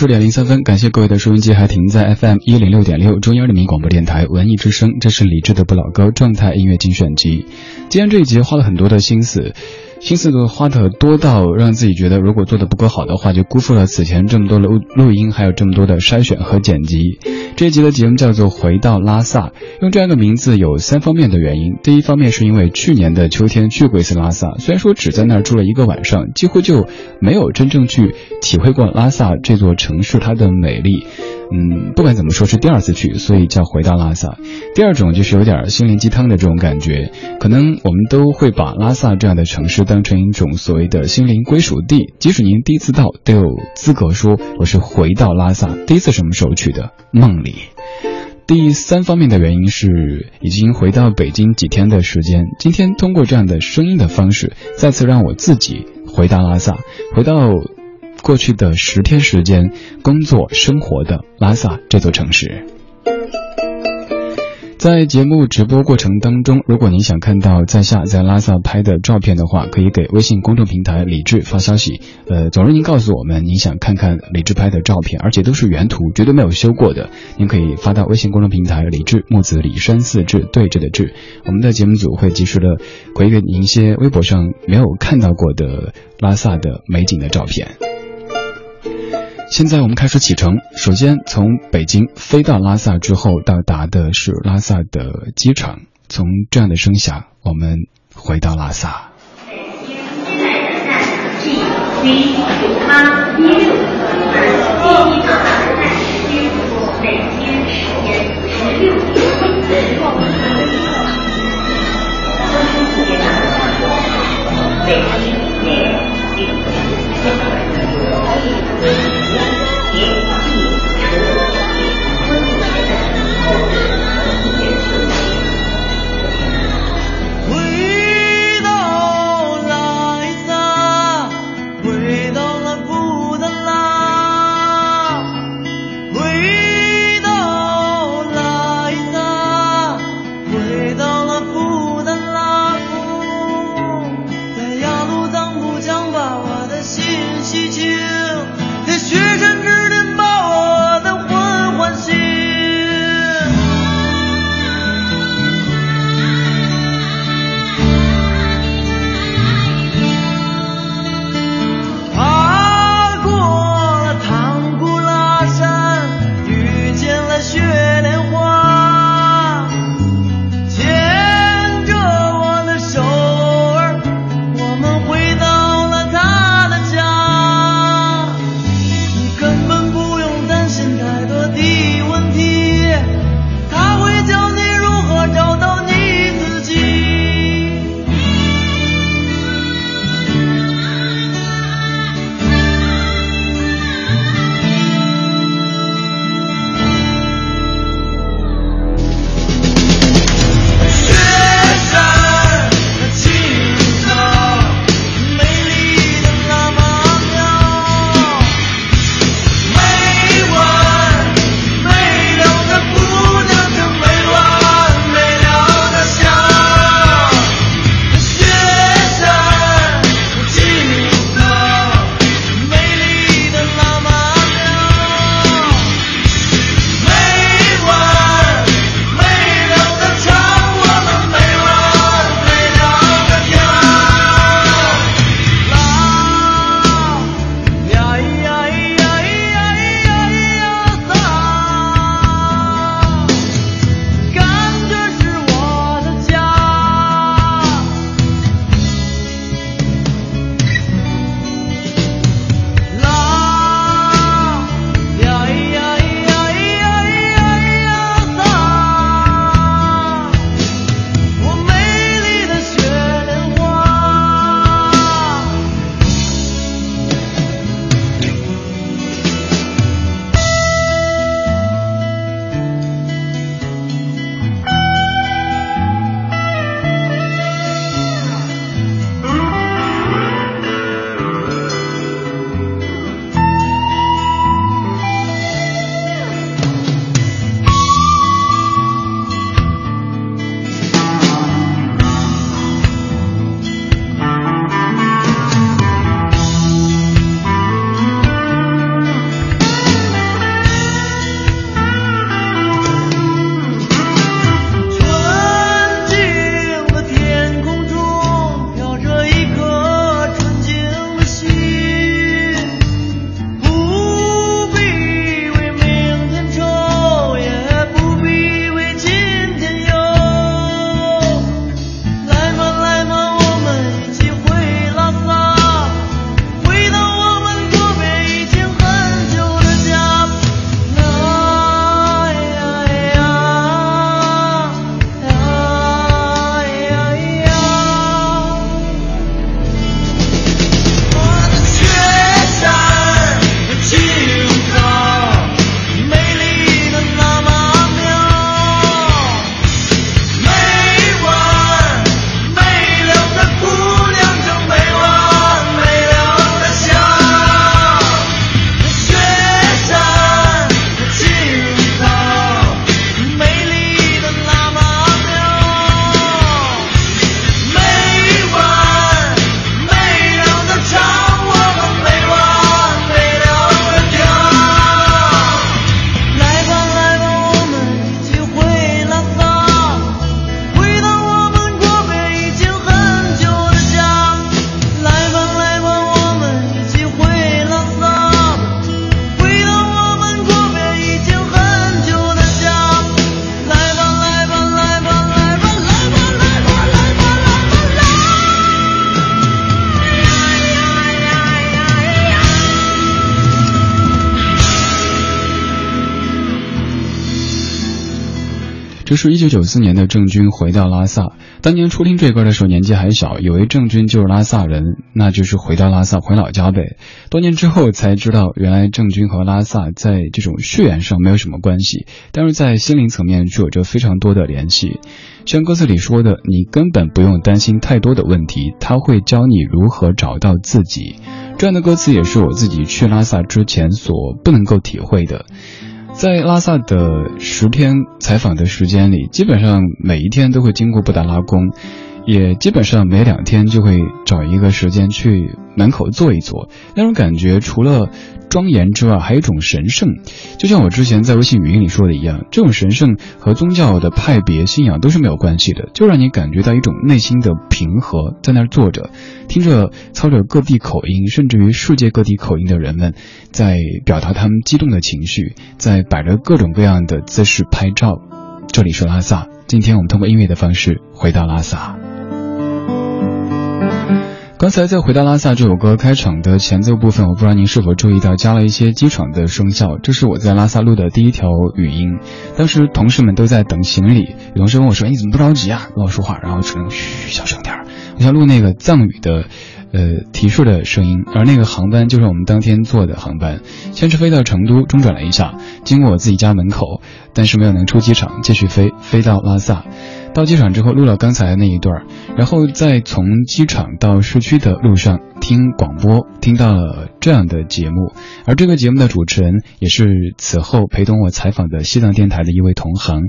十点零三分，感谢各位的收音机还停在 FM 一零六点六，中央人民广播电台文艺之声，这是李志的不老歌状态音乐精选集。今天这一集花了很多的心思。心思的花的多到让自己觉得，如果做的不够好的话，就辜负了此前这么多的录录音，还有这么多的筛选和剪辑。这一集的节目叫做《回到拉萨》，用这样的名字有三方面的原因。第一方面是因为去年的秋天去过一次拉萨，虽然说只在那儿住了一个晚上，几乎就没有真正去体会过拉萨这座城市它的美丽。嗯，不管怎么说，是第二次去，所以叫回到拉萨。第二种就是有点心灵鸡汤的这种感觉，可能我们都会把拉萨这样的城市当成一种所谓的心灵归属地。即使您第一次到，都有资格说我是回到拉萨。第一次什么时候去的？梦里。第三方面的原因是已经回到北京几天的时间，今天通过这样的声音的方式，再次让我自己回到拉萨，回到。过去的十天时间，工作生活的拉萨这座城市，在节目直播过程当中，如果您想看到在下在拉萨拍的照片的话，可以给微信公众平台李志发消息。呃，总之您告诉我们您想看看李志拍的照片，而且都是原图，绝对没有修过的。您可以发到微信公众平台李志木子李山四志对着的志，我们的节目组会及时的回给您一些微博上没有看到过的拉萨的美景的照片。现在我们开始启程。首先从北京飞到拉萨之后，到达的是拉萨的机场。从这样的声响，我们回到拉萨。北京接待的站 G C 九八一六二，飞机到达的站时间：北京时间十六点。北京。是一九九四年的郑钧回到拉萨。当年初听这歌的时候，年纪还小，以为郑钧就是拉萨人，那就是回到拉萨回老家呗。多年之后才知道，原来郑钧和拉萨在这种血缘上没有什么关系，但是在心灵层面却有着非常多的联系。像歌词里说的，你根本不用担心太多的问题，他会教你如何找到自己。这样的歌词也是我自己去拉萨之前所不能够体会的。在拉萨的十天采访的时间里，基本上每一天都会经过布达拉宫，也基本上每两天就会找一个时间去门口坐一坐。那种感觉，除了庄严之外，还有一种神圣。就像我之前在微信语音里说的一样，这种神圣和宗教的派别信仰都是没有关系的，就让你感觉到一种内心的平和，在那儿坐着，听着操着各地口音，甚至于世界各地口音的人们，在表达他们激动的情绪，在摆着各种各样的姿势拍照。这里是拉萨，今天我们通过音乐的方式回到拉萨。刚才在《回到拉萨》这首歌开场的前奏部分，我不知道您是否注意到加了一些机场的声效。这是我在拉萨录的第一条语音，当时同事们都在等行李，有同事问我说：“你怎么不着急啊？跟我说话。”然后只能嘘，小声点儿。我想录那个藏语的，呃，提示的声音。而那个航班就是我们当天坐的航班，先是飞到成都，中转了一下，经过我自己家门口，但是没有能出机场，继续飞，飞到拉萨。到机场之后录了刚才那一段，然后再从机场到市区的路上听广播，听到了这样的节目。而这个节目的主持人也是此后陪同我采访的西藏电台的一位同行，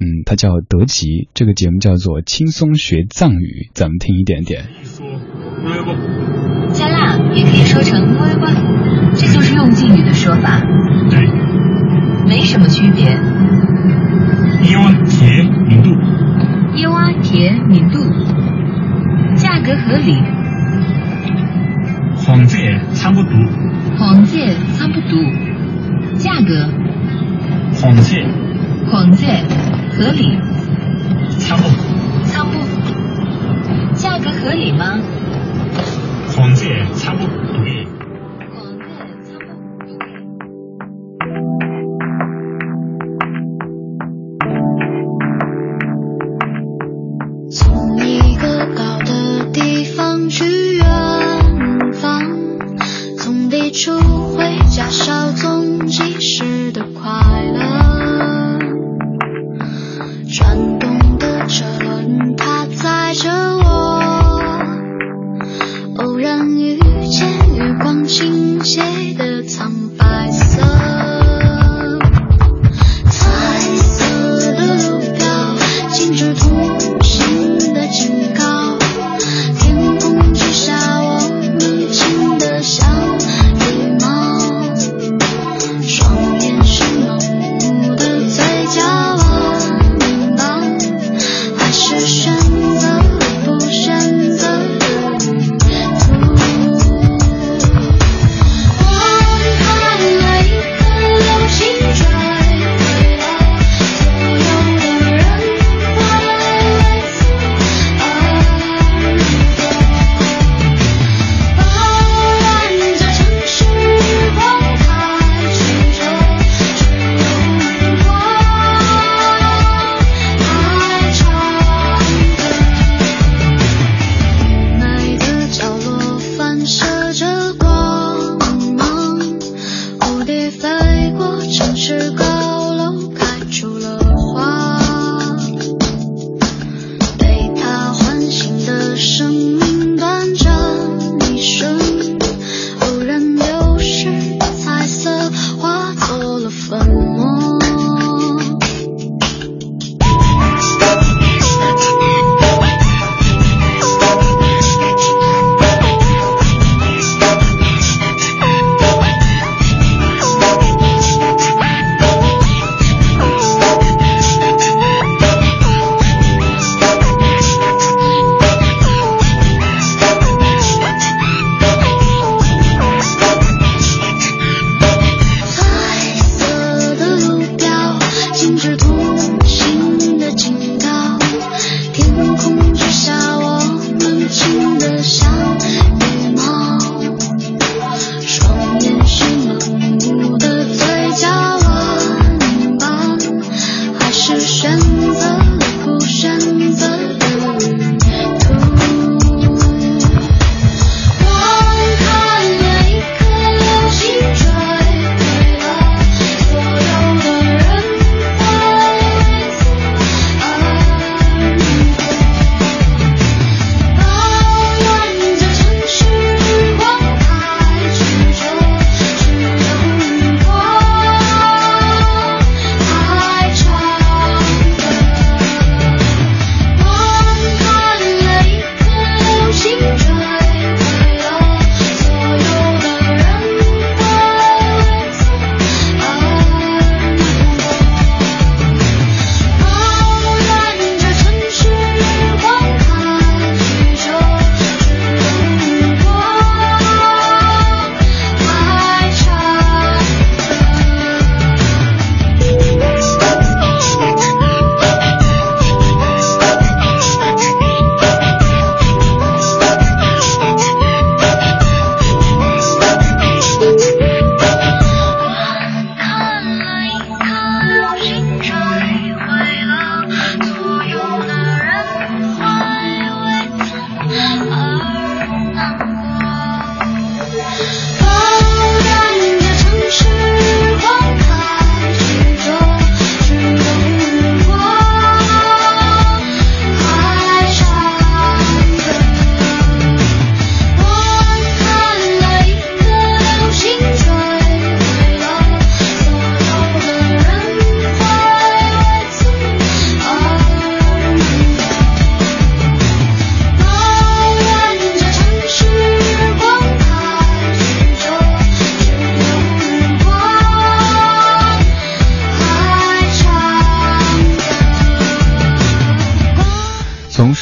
嗯，他叫德吉。这个节目叫做《轻松学藏语》，咱们听一点点。加辣也可以说成么么，这就是用敬语的说法。对，没什么区别。一万铁明度。一瓦铁明度，价格合理。黄介差不多。黄介差不多。价格。黄色。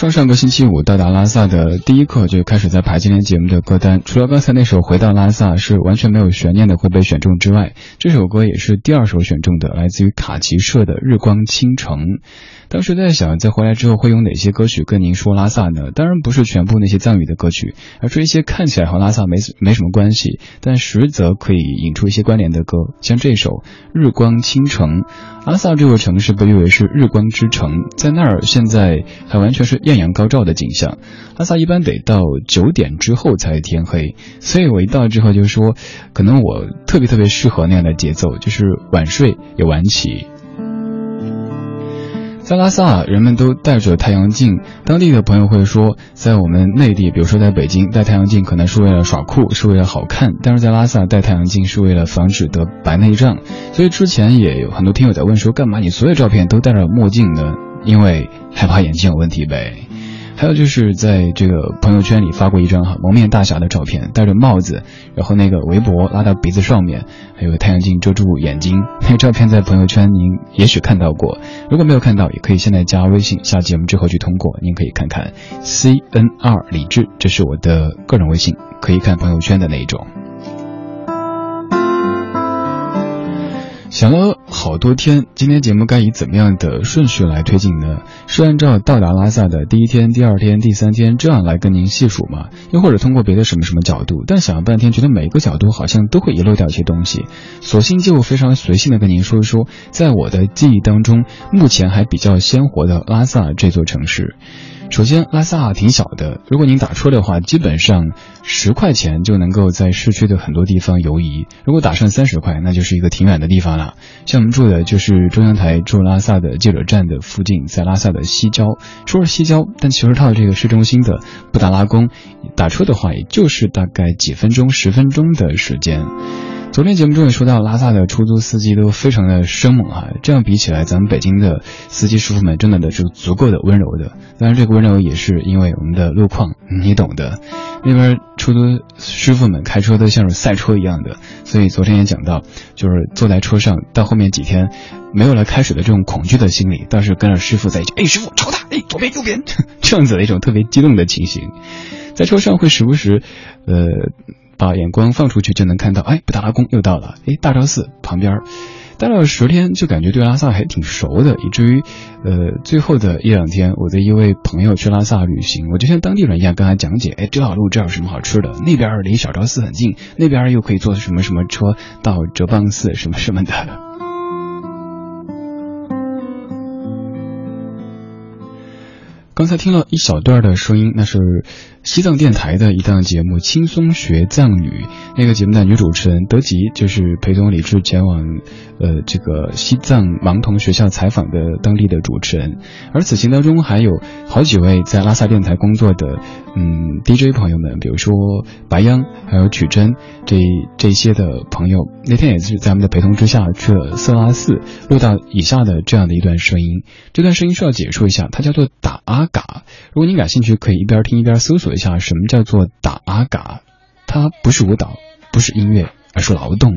上上个星期五到达拉萨的第一刻就开始在排今天节目的歌单，除了刚才那首《回到拉萨》是完全没有悬念的会被选中之外，这首歌也是第二首选中的，来自于卡奇社的《日光倾城》。当时在想，在回来之后会用哪些歌曲跟您说拉萨呢？当然不是全部那些藏语的歌曲，而是一些看起来和拉萨没没什么关系，但实则可以引出一些关联的歌，像这首《日光倾城》。拉萨这座城市被誉为是日光之城，在那儿现在还完全是艳阳高照的景象。拉萨一般得到九点之后才天黑，所以我一到之后就说，可能我特别特别适合那样的节奏，就是晚睡也晚起。在拉萨，人们都戴着太阳镜。当地的朋友会说，在我们内地，比如说在北京，戴太阳镜可能是为了耍酷，是为了好看；但是在拉萨戴太阳镜是为了防止得白内障。所以之前也有很多听友在问说，干嘛你所有照片都戴着墨镜呢？因为害怕眼睛有问题呗。还有就是在这个朋友圈里发过一张哈蒙面大侠的照片，戴着帽子，然后那个围脖拉到鼻子上面，还有太阳镜遮住眼睛。那个照片在朋友圈您也许看到过，如果没有看到，也可以现在加微信，下节目之后去通过，您可以看看 C N R 李智，这是我的个人微信，可以看朋友圈的那一种。想了好多天，今天节目该以怎么样的顺序来推进呢？是按照到达拉萨的第一天、第二天、第三天这样来跟您细数吗？又或者通过别的什么什么角度？但想了半天，觉得每个角度好像都会遗漏掉一些东西，索性就非常随性的跟您说一说，在我的记忆当中，目前还比较鲜活的拉萨这座城市。首先，拉萨挺小的。如果您打车的话，基本上十块钱就能够在市区的很多地方游移。如果打上三十块，那就是一个挺远的地方了。像我们住的就是中央台驻拉萨的记者站的附近，在拉萨的西郊。说是西郊，但其实到这个市中心的布达拉宫，打车的话也就是大概几分钟、十分钟的时间。昨天节目中也说到，拉萨的出租司机都非常的生猛哈，这样比起来，咱们北京的司机师傅们真的都是足够的温柔的。当然，这个温柔也是因为我们的路况，你懂的。那边出租师傅们开车都像是赛车一样的，所以昨天也讲到，就是坐在车上，到后面几天没有了开始的这种恐惧的心理，倒是跟着师傅在一起，哎，师傅朝他，哎，左边右边，这样子的一种特别激动的情形，在车上会时不时，呃。把眼光放出去就能看到，哎，布达拉宫又到了，哎，大昭寺旁边，待了十天就感觉对拉萨还挺熟的，以至于，呃，最后的一两天，我的一位朋友去拉萨旅行，我就像当地人一样跟他讲解，哎，这条路这有什么好吃的？那边离小昭寺很近，那边又可以坐什么什么车到哲蚌寺什么什么的。刚才听了一小段的声音，那是西藏电台的一档节目《轻松学藏语》。那个节目的女主持人德吉就是陪同李志前往，呃，这个西藏盲童学校采访的当地的主持人。而此行当中还有好几位在拉萨电台工作的，嗯，DJ 朋友们，比如说白央，还有曲珍这这些的朋友。那天也是在我们的陪同之下去了色拉寺，录到以下的这样的一段声音。这段声音需要解说一下，它叫做打阿。嘎，如果您感兴趣，可以一边听一边搜索一下什么叫做打阿嘎。它不是舞蹈，不是音乐，而是劳动。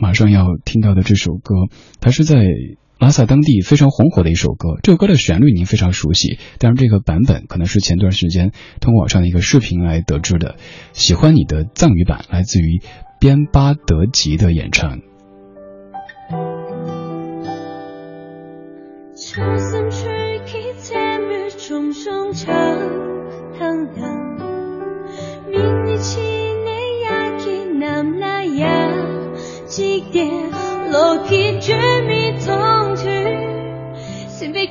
马上要听到的这首歌，它是在拉萨当地非常红火的一首歌。这首歌的旋律您非常熟悉，但是这个版本可能是前段时间通过网上的一个视频来得知的。喜欢你的藏语版，来自于边巴德吉的演唱。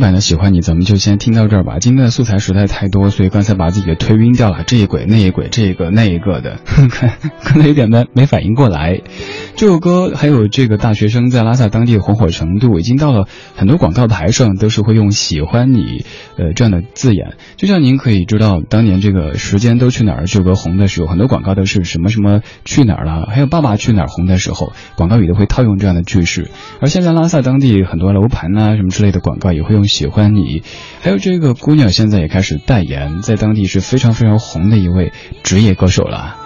版的喜欢你，咱们就先听到这儿吧。今天的素材实在太多，所以刚才把自己给推晕掉了。这一轨那一轨，这个那一个的，看可能有点没没反应过来。这首歌还有这个大学生在拉萨当地红火程度，已经到了很多广告牌上都是会用“喜欢你”呃这样的字眼。就像您可以知道，当年这个时间都去哪儿这首歌红的时候，很多广告都是什么什么去哪儿了，还有爸爸去哪儿红的时候，广告语都会套用这样的句式。而现在拉萨当地很多楼盘呐什么之类的广告也会用“喜欢你”，还有这个姑娘现在也开始代言，在当地是非常非常红的一位职业歌手了。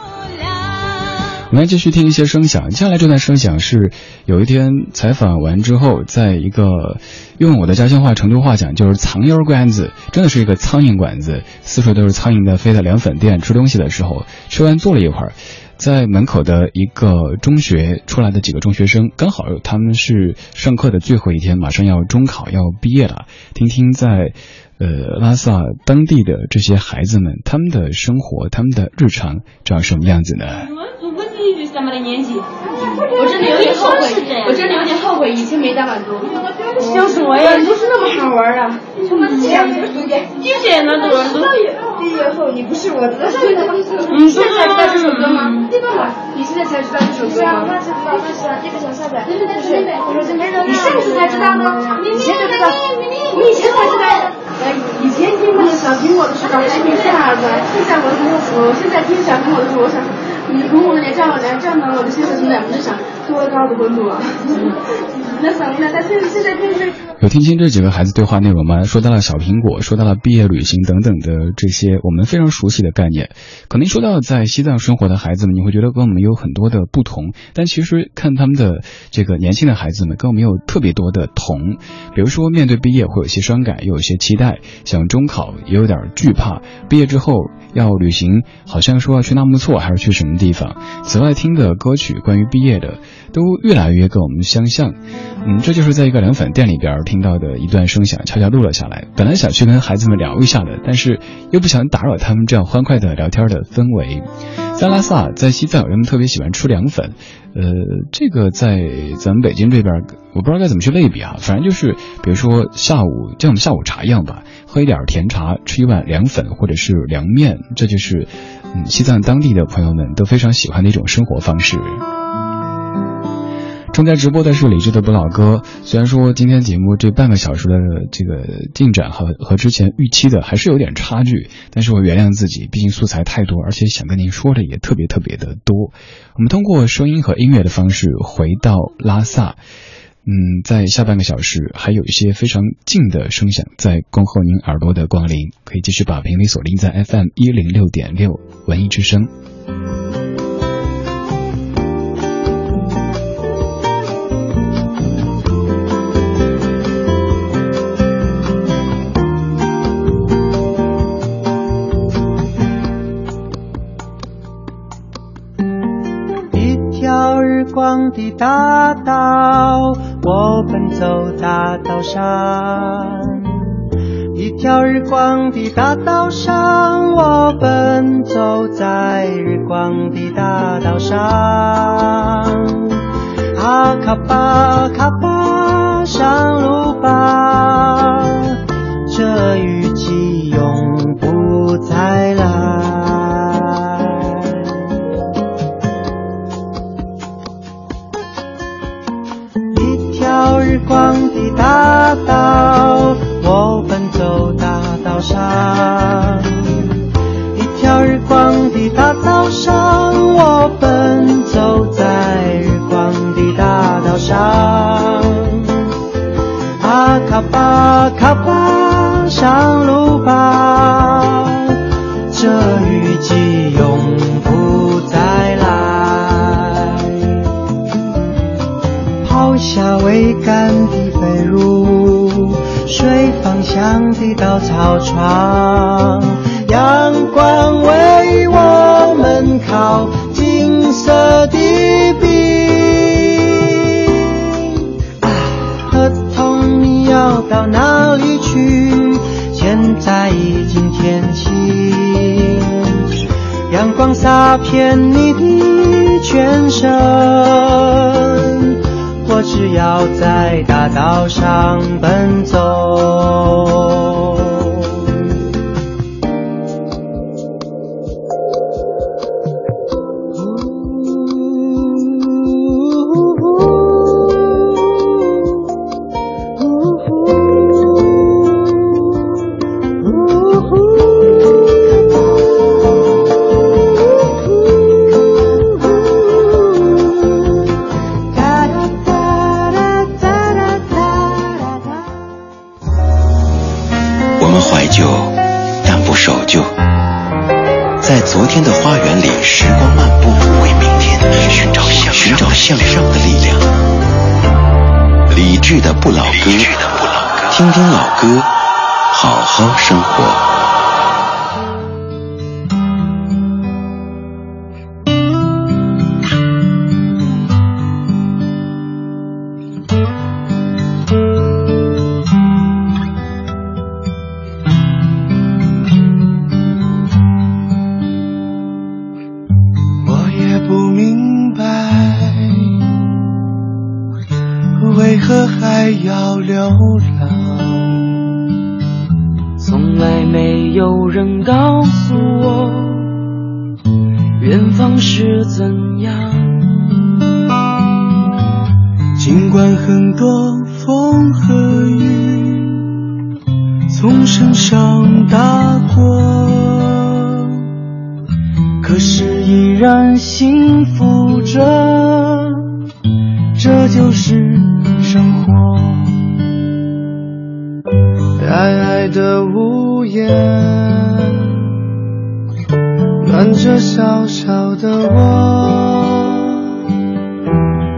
我们来继续听一些声响。接下来这段声响是有一天采访完之后，在一个用我的家乡话成都话讲，就是苍蝇馆子，真的是一个苍蝇馆子，四处都是苍蝇在飞的凉粉店。吃东西的时候，吃完坐了一会儿，在门口的一个中学出来的几个中学生，刚好他们是上课的最后一天，马上要中考要毕业了，听听在呃拉萨当地的这些孩子们他们的生活，他们的日常长什么样子呢？咱们的年纪，我真的有点后悔，我真的有点后悔以前没打完多。想什么呀？不是那么好玩的。毕业那多人都。毕业后你不是我的。你现在才知道这首歌吗？你现在才知道这首歌吗？那知道，那是这个想下载。对对对对对。你上次才知道的？以前就知道。你以前才知道。以前听那个小苹果的时候，是听啥子？听小苹果，我现在听小苹果的时候，我想。你跟我连这样连这样的，我的先生现在不是想多高的温度啊？有听清这几个孩子对话内容吗？说到了小苹果，说到了毕业旅行等等的这些我们非常熟悉的概念。可能说到在西藏生活的孩子们，你会觉得跟我们有很多的不同，但其实看他们的这个年轻的孩子们跟我们有特别多的同。比如说面对毕业会有些伤感，又有些期待，想中考也有点惧怕，毕业之后。要旅行，好像说要去纳木错，还是去什么地方？此外，听的歌曲关于毕业的，都越来越跟我们相像。嗯，这就是在一个凉粉店里边听到的一段声响，悄悄录了下来。本来想去跟孩子们聊一下的，但是又不想打扰他们这样欢快的聊天的氛围。在拉萨，在西藏，人们特别喜欢吃凉粉。呃，这个在咱们北京这边，我不知道该怎么去类比啊。反正就是，比如说下午，像我们下午茶一样吧，喝一点甜茶，吃一碗凉粉或者是凉面，这就是嗯西藏当地的朋友们都非常喜欢的一种生活方式。正在直播的是李志的不老歌。虽然说今天节目这半个小时的这个进展和和之前预期的还是有点差距，但是我原谅自己，毕竟素材太多，而且想跟您说的也特别特别的多。我们通过声音和音乐的方式回到拉萨，嗯，在下半个小时还有一些非常近的声响在恭候您耳朵的光临，可以继续把频率锁定在 FM 一零六点六文艺之声。的大道，我奔走大道上。一条日光的大道上，我奔走在日光的大道上。阿卡巴卡巴上路吧，这雨季永不再来。抛下未干的被褥，睡芳香的稻草床，阳光温。天晴，阳光洒遍你的全身，我只要在大道上奔走。昨天的花园里，时光漫步，为明天寻找向寻找向上的力量。理智的不老歌，听听老歌，好好生活。是怎样。尽管很多风和雨从身上打过，可是依然幸福着，这就是生活。矮矮的屋檐，暖着小小的我。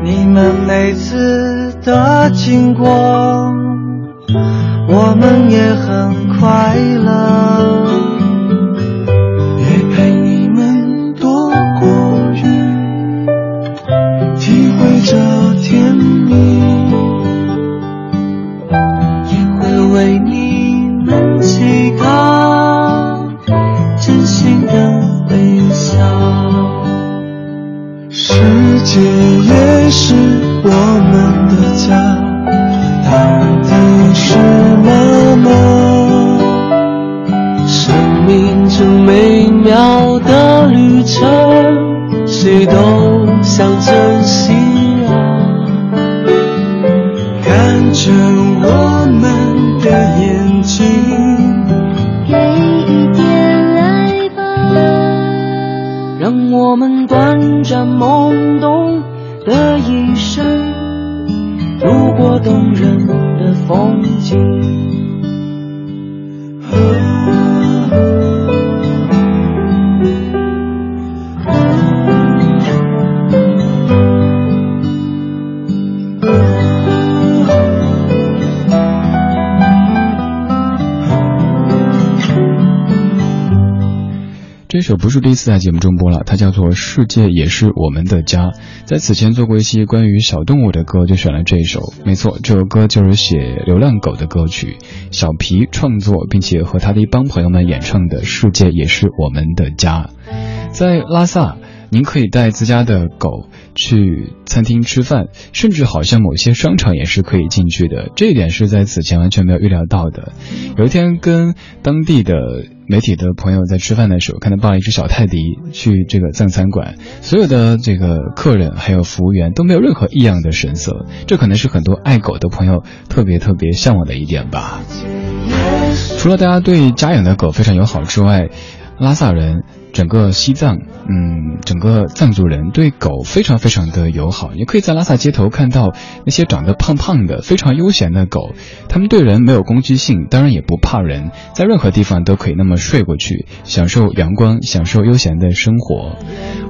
你们每次的经过，我们也很快乐，也陪你们躲过雨，体会着甜蜜，也会为你界也是我们的家，到底是妈妈。生命这美妙的旅程，谁都想珍惜啊！看着我们的眼睛，给一点爱吧，让我们短暂懵懂多动人的风景。首不是第一次在节目中播了，它叫做《世界也是我们的家》。在此前做过一期关于小动物的歌，就选了这一首。没错，这首歌就是写流浪狗的歌曲，小皮创作并且和他的一帮朋友们演唱的《世界也是我们的家》。在拉萨，您可以带自家的狗去餐厅吃饭，甚至好像某些商场也是可以进去的。这一点是在此前完全没有预料到的。有一天跟当地的媒体的朋友在吃饭的时候，看到抱了一只小泰迪去这个藏餐馆，所有的这个客人还有服务员都没有任何异样的神色，这可能是很多爱狗的朋友特别特别向往的一点吧。除了大家对家养的狗非常友好之外，拉萨人整个西藏，嗯，整个藏族人对狗非常非常的友好。你可以在拉萨街头看到那些长得胖胖的、非常悠闲的狗，它们对人没有攻击性，当然也不怕人，在任何地方都可以那么睡过去，享受阳光，享受悠闲的生活。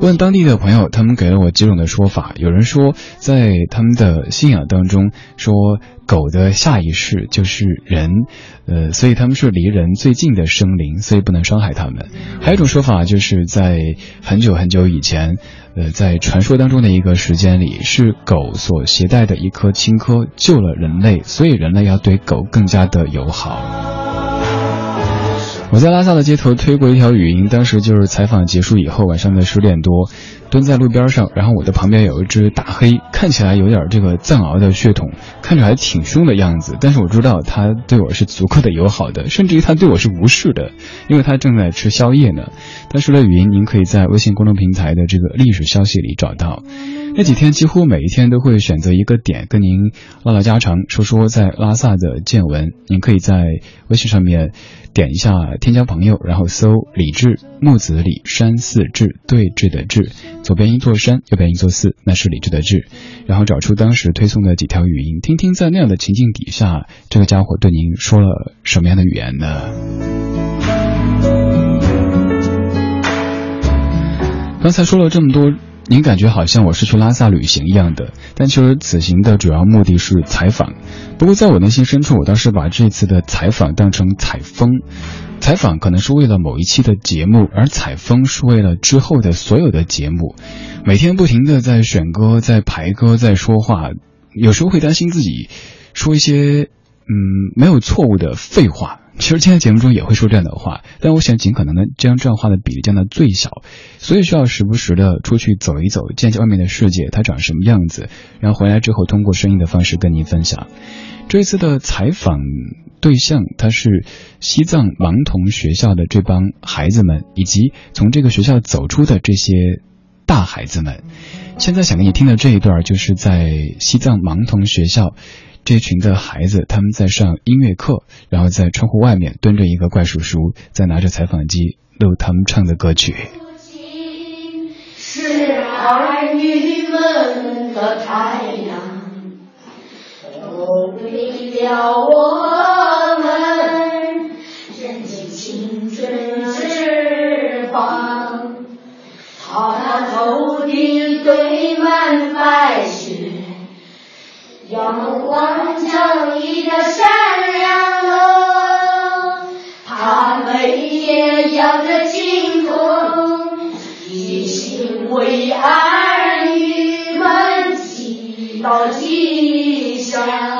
问当地的朋友，他们给了我几种的说法。有人说，在他们的信仰当中，说狗的下一世就是人，呃，所以他们是离人最近的生灵，所以不能伤害他们。还有一种说法，就是在很久很久以前，呃，在传说当中的一个时间里，是狗所携带的一颗青稞救了人类，所以人类要对狗更加的友好。我在拉萨的街头推过一条语音，当时就是采访结束以后，晚上的十点多，蹲在路边上，然后我的旁边有一只大黑，看起来有点这个藏獒的血统，看着还挺凶的样子，但是我知道它对我是足够的友好的，甚至于它对我是无视的，因为它正在吃宵夜呢。当时的语音您可以在微信公众平台的这个历史消息里找到。那几天几乎每一天都会选择一个点跟您唠唠家常，说说在拉萨的见闻。您可以在微信上面点一下添加朋友，然后搜李志木子李山寺志对峙的志，左边一座山，右边一座寺，那是李志的志。然后找出当时推送的几条语音，听听在那样的情境底下，这个家伙对您说了什么样的语言呢？刚才说了这么多。您感觉好像我是去拉萨旅行一样的，但其实此行的主要目的是采访。不过在我内心深处，我倒是把这次的采访当成采风。采访可能是为了某一期的节目，而采风是为了之后的所有的节目。每天不停的在选歌、在排歌、在说话，有时候会担心自己说一些嗯没有错误的废话。其实今天节目中也会说这样的话，但我想尽可能的将这样话的比例降到最小，所以需要时不时的出去走一走，见见外面的世界，它长什么样子，然后回来之后通过声音的方式跟您分享。这一次的采访对象，他是西藏盲童学校的这帮孩子们，以及从这个学校走出的这些大孩子们。现在想给你听的这一段，就是在西藏盲童学校。这群的孩子，他们在上音乐课，然后在窗户外面蹲着一个怪叔叔，在拿着采访机录他们唱的歌曲。是儿女们的太阳，照亮我们人间青春之光。他那头顶堆满白雪。阳光正义的闪亮了，他眉眼扬着惊恐，一心为儿女们祈祷吉祥。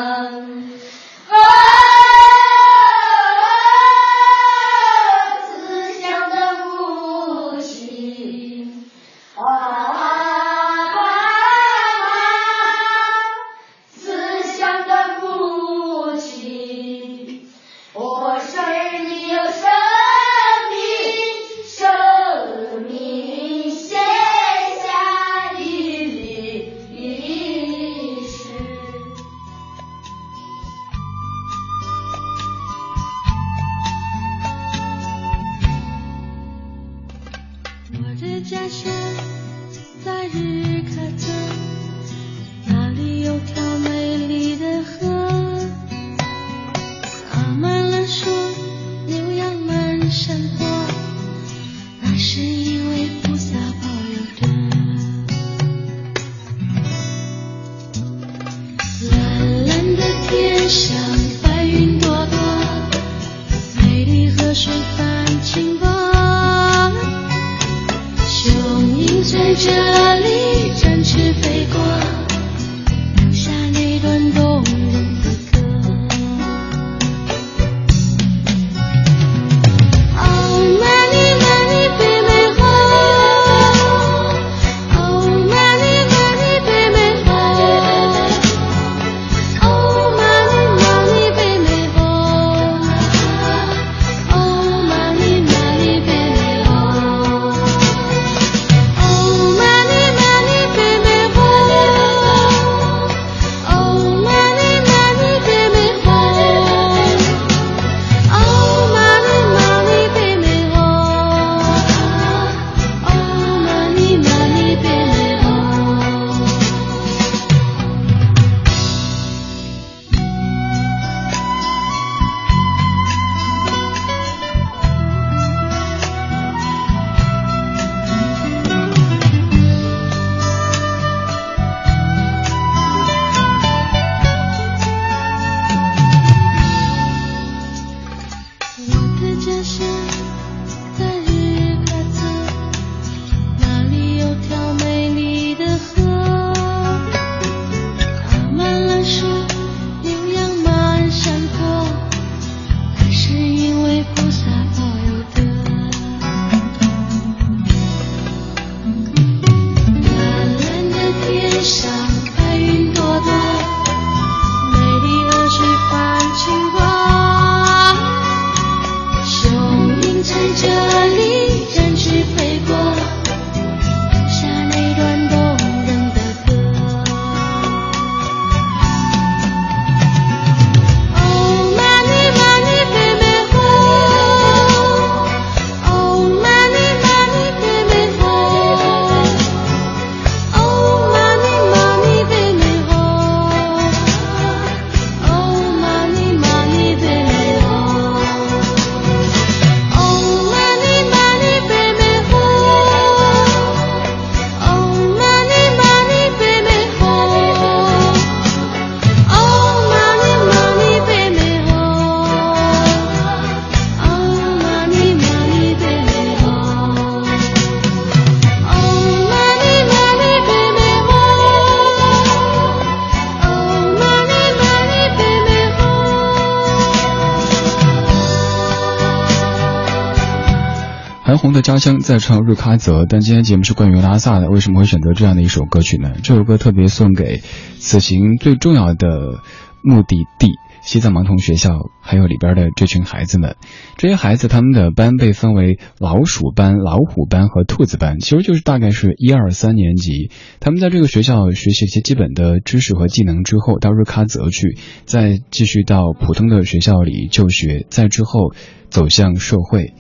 韩红的家乡在唱日喀则，但今天节目是关于拉萨的，为什么会选择这样的一首歌曲呢？这首歌特别送给此行最重要的目的地。西藏盲童学校，还有里边的这群孩子们，这些孩子他们的班被分为老鼠班、老虎班和兔子班，其实就是大概是一二三年级。他们在这个学校学习一些基本的知识和技能之后，到日喀则去，再继续到普通的学校里就学，再之后走向社会。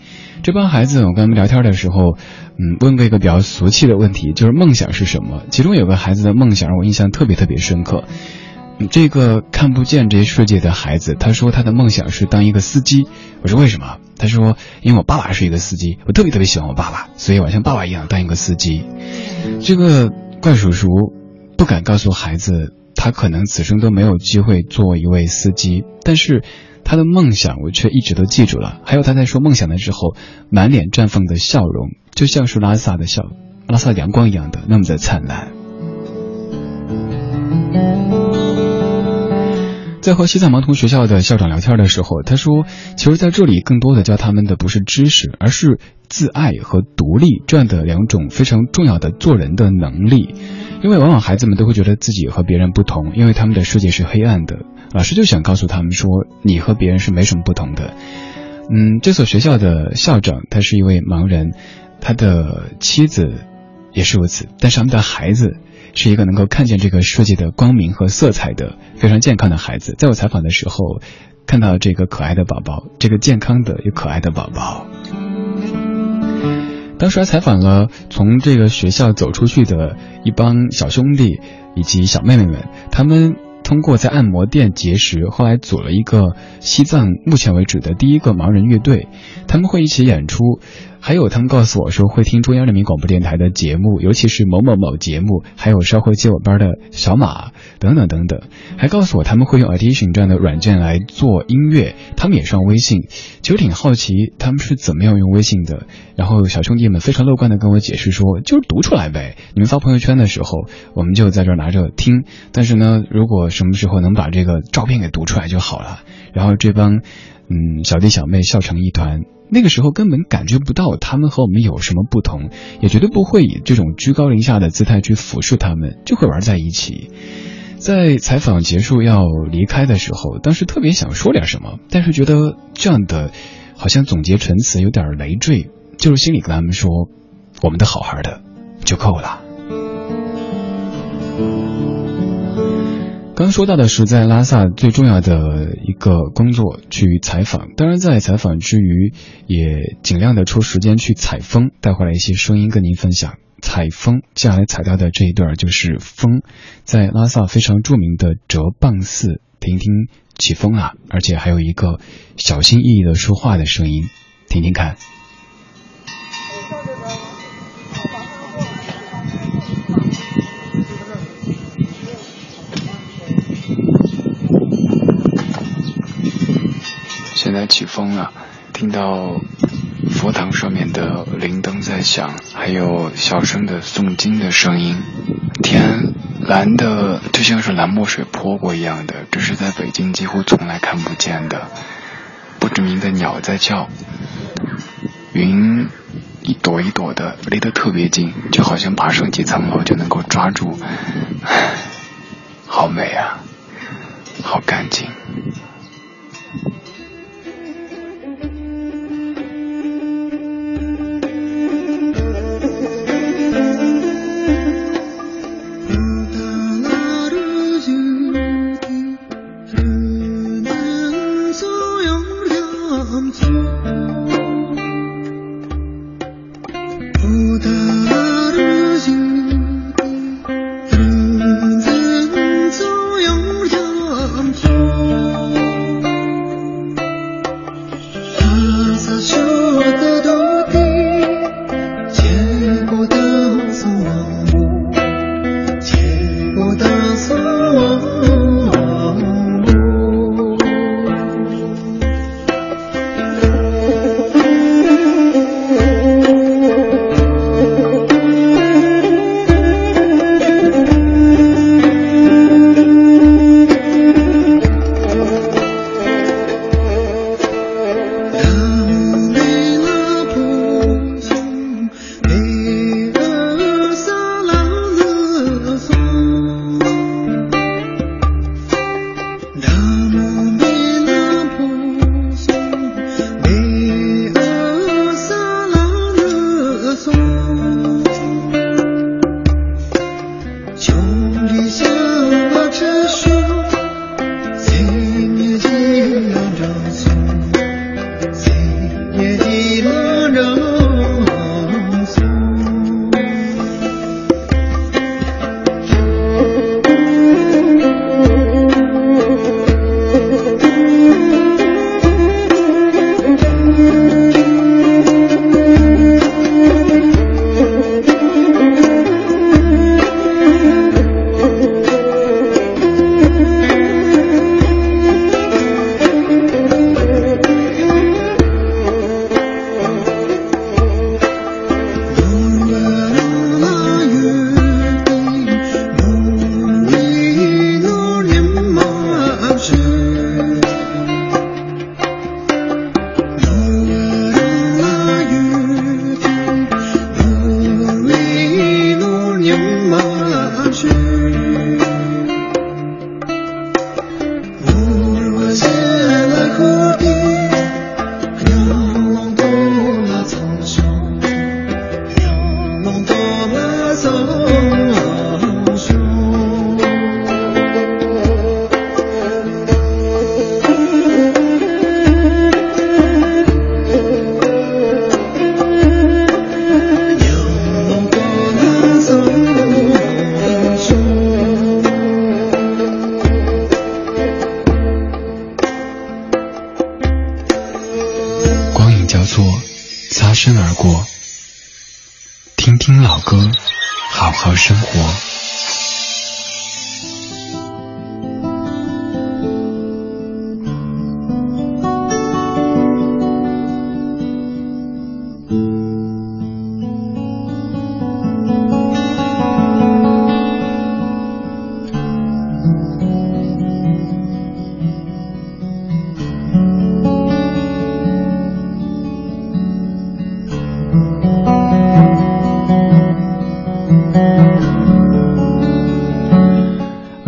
这帮孩子，我跟他们聊天的时候，嗯，问过一个比较俗气的问题，就是梦想是什么？其中有个孩子的梦想让我印象特别特别深刻。这个看不见这些世界的孩子，他说他的梦想是当一个司机。我说为什么？他说因为我爸爸是一个司机，我特别特别喜欢我爸爸，所以我像爸爸一样当一个司机。这个怪叔叔不敢告诉孩子，他可能此生都没有机会做一位司机，但是他的梦想我却一直都记住了。还有他在说梦想的时候，满脸绽放的笑容，就像是拉萨的笑，拉萨阳光一样的那么的灿烂。在和西藏盲童学校的校长聊天的时候，他说：“其实在这里更多的教他们的不是知识，而是自爱和独立这样的两种非常重要的做人的能力。因为往往孩子们都会觉得自己和别人不同，因为他们的世界是黑暗的。老师就想告诉他们说，你和别人是没什么不同的。嗯，这所学校的校长他是一位盲人，他的妻子也是如此，但是他们的孩子。”是一个能够看见这个世界的光明和色彩的非常健康的孩子。在我采访的时候，看到这个可爱的宝宝，这个健康的又可爱的宝宝。当时还采访了从这个学校走出去的一帮小兄弟以及小妹妹们，他们通过在按摩店结识，后来组了一个西藏目前为止的第一个盲人乐队，他们会一起演出。还有，他们告诉我说会听中央人民广播电台的节目，尤其是某某某节目，还有稍后接我班的小马等等等等。还告诉我他们会用 Audition 这样的软件来做音乐，他们也上微信。其实挺好奇他们是怎么样用微信的。然后小兄弟们非常乐观的跟我解释说，就是读出来呗。你们发朋友圈的时候，我们就在这拿着听。但是呢，如果什么时候能把这个照片给读出来就好了。然后这帮嗯小弟小妹笑成一团。那个时候根本感觉不到他们和我们有什么不同，也绝对不会以这种居高临下的姿态去俯视他们，就会玩在一起。在采访结束要离开的时候，当时特别想说点什么，但是觉得这样的好像总结陈词有点累赘，就是心里跟他们说：“我们的好好的就够了。”刚说到的是在拉萨最重要的一个工作去采访，当然在采访之余也尽量的抽时间去采风，带回来一些声音跟您分享。采风，接下来采到的这一段就是风，在拉萨非常著名的哲蚌寺，听听起风啊，而且还有一个小心翼翼的说话的声音，听听看。现在起风了，听到佛堂上面的铃铛在响，还有小声的诵经的声音。天蓝的就像是蓝墨水泼过一样的，这是在北京几乎从来看不见的。不知名的鸟在叫，云一朵一朵的离得特别近，就好像爬上几层楼就能够抓住。好美啊，好干净。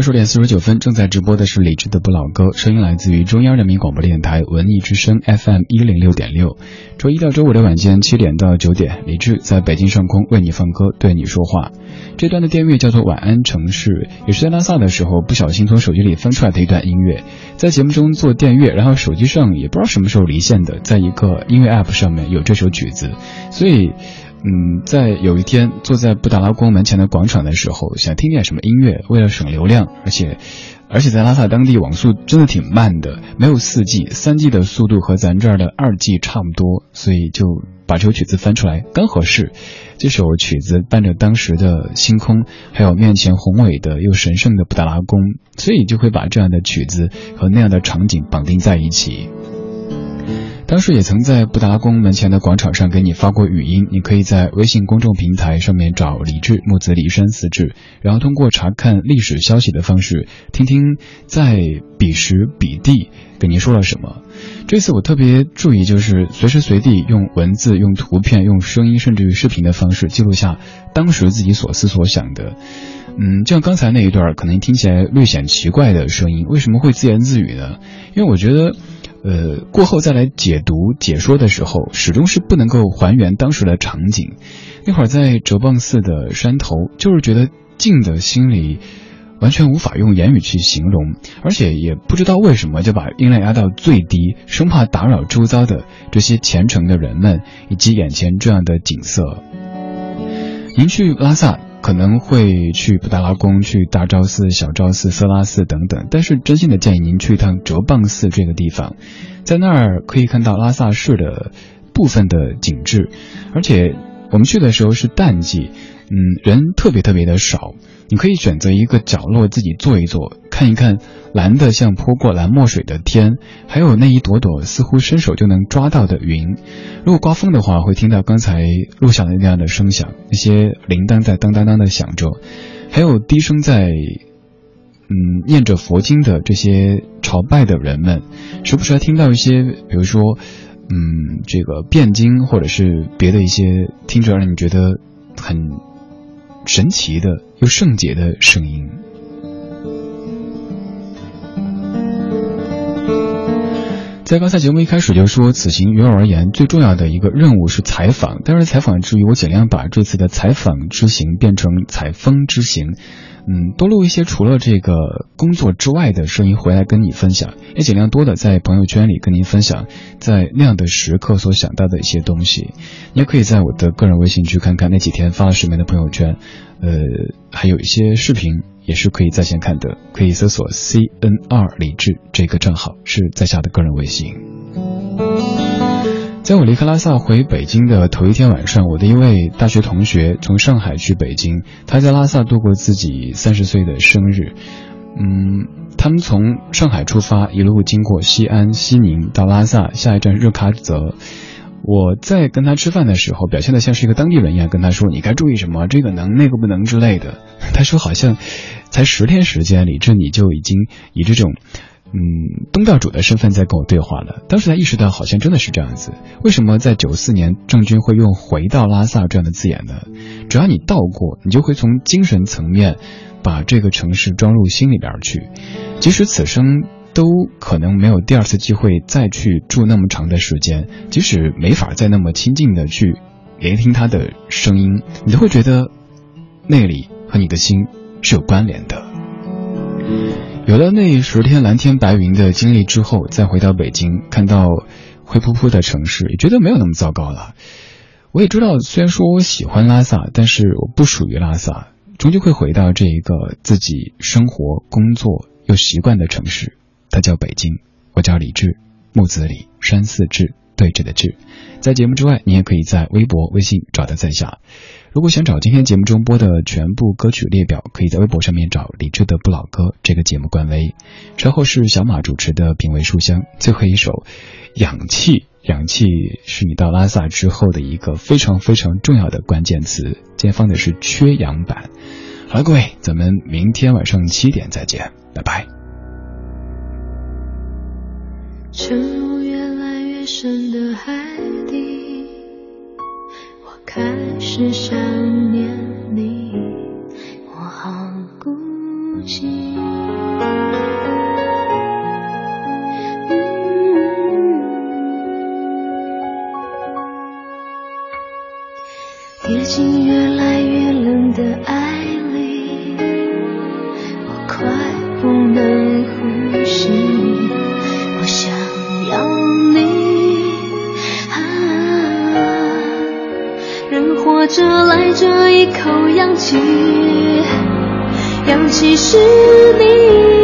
十点四十九分，正在直播的是李志的不老歌，声音来自于中央人民广播电台文艺之声 FM 一零六点六。周一到周五的晚间七点到九点，李志在北京上空为你放歌，对你说话。这段的电乐叫做《晚安城市》，也是在拉萨的时候不小心从手机里翻出来的一段音乐。在节目中做电乐，然后手机上也不知道什么时候离线的，在一个音乐 App 上面有这首曲子，所以。嗯，在有一天坐在布达拉宫门前的广场的时候，想听点什么音乐，为了省流量，而且，而且在拉萨当地网速真的挺慢的，没有四 G，三 G 的速度和咱这儿的二 G 差不多，所以就把这首曲子翻出来，刚合适。这首曲子伴着当时的星空，还有面前宏伟的又神圣的布达拉宫，所以就会把这样的曲子和那样的场景绑定在一起。当时也曾在布达拉宫门前的广场上给你发过语音，你可以在微信公众平台上面找李志木子李山四志，然后通过查看历史消息的方式，听听在彼时彼地 给您说了什么。这次我特别注意，就是随时随地用文字、用图片、用声音，甚至于视频的方式记录下当时自己所思所想的。嗯，就像刚才那一段可能听起来略显奇怪的声音，为什么会自言自语呢？因为我觉得。呃，过后再来解读解说的时候，始终是不能够还原当时的场景。那会儿在哲蚌寺的山头，就是觉得静的心里完全无法用言语去形容，而且也不知道为什么就把音量压到最低，生怕打扰周遭的这些虔诚的人们以及眼前这样的景色。您去拉萨。可能会去布达拉宫、去大昭寺、小昭寺、色拉寺等等，但是真心的建议您去一趟哲蚌寺这个地方，在那儿可以看到拉萨市的部分的景致，而且我们去的时候是淡季，嗯，人特别特别的少。你可以选择一个角落自己坐一坐，看一看蓝的像泼过蓝墨水的天，还有那一朵朵似乎伸手就能抓到的云。如果刮风的话，会听到刚才录下来那样的声响，那些铃铛在当当当的响着，还有低声在，嗯，念着佛经的这些朝拜的人们，时不时还听到一些，比如说，嗯，这个辩经或者是别的一些，听着让你觉得很。神奇的又圣洁的声音。在刚才节目一开始就说，此行于我而言最重要的一个任务是采访。但是采访之余，我尽量把这次的采访之行变成采风之行。嗯，多录一些除了这个工作之外的声音回来跟你分享，也尽量多的在朋友圈里跟您分享，在那样的时刻所想到的一些东西。你也可以在我的个人微信去看看那几天发了什么的朋友圈，呃，还有一些视频也是可以在线看的，可以搜索 C N R 李志这个账号是在下的个人微信。在我离开拉萨回北京的头一天晚上，我的一位大学同学从上海去北京，他在拉萨度过自己三十岁的生日。嗯，他们从上海出发，一路经过西安、西宁到拉萨，下一站日喀则。我在跟他吃饭的时候，表现的像是一个当地人一样，跟他说：“你该注意什么，这个能，那个不能之类的。”他说：“好像才十天时间里，这你就已经以这种……”嗯，东道主的身份在跟我对话了。当时才意识到，好像真的是这样子。为什么在九四年郑钧会用“回到拉萨”这样的字眼呢？只要你到过，你就会从精神层面把这个城市装入心里边去。即使此生都可能没有第二次机会再去住那么长的时间，即使没法再那么亲近的去聆听他的声音，你都会觉得那里和你的心是有关联的。有了那十天蓝天白云的经历之后，再回到北京，看到灰扑扑的城市，也觉得没有那么糟糕了。我也知道，虽然说我喜欢拉萨，但是我不属于拉萨，终究会回到这一个自己生活、工作又习惯的城市，它叫北京。我叫李志，木子李，山寺志，对峙的志。在节目之外，你也可以在微博、微信找到在下。如果想找今天节目中播的全部歌曲列表，可以在微博上面找李志的《不老歌》这个节目官微。稍后是小马主持的品味书香，最后一首氧气。氧气是你到拉萨之后的一个非常非常重要的关键词。今天放的是缺氧版。好了，各位，咱们明天晚上七点再见，拜拜。沉入越来越深的海底，开始想念你，我好孤寂。跌进越来越冷的爱这来这一口氧气，氧气是你。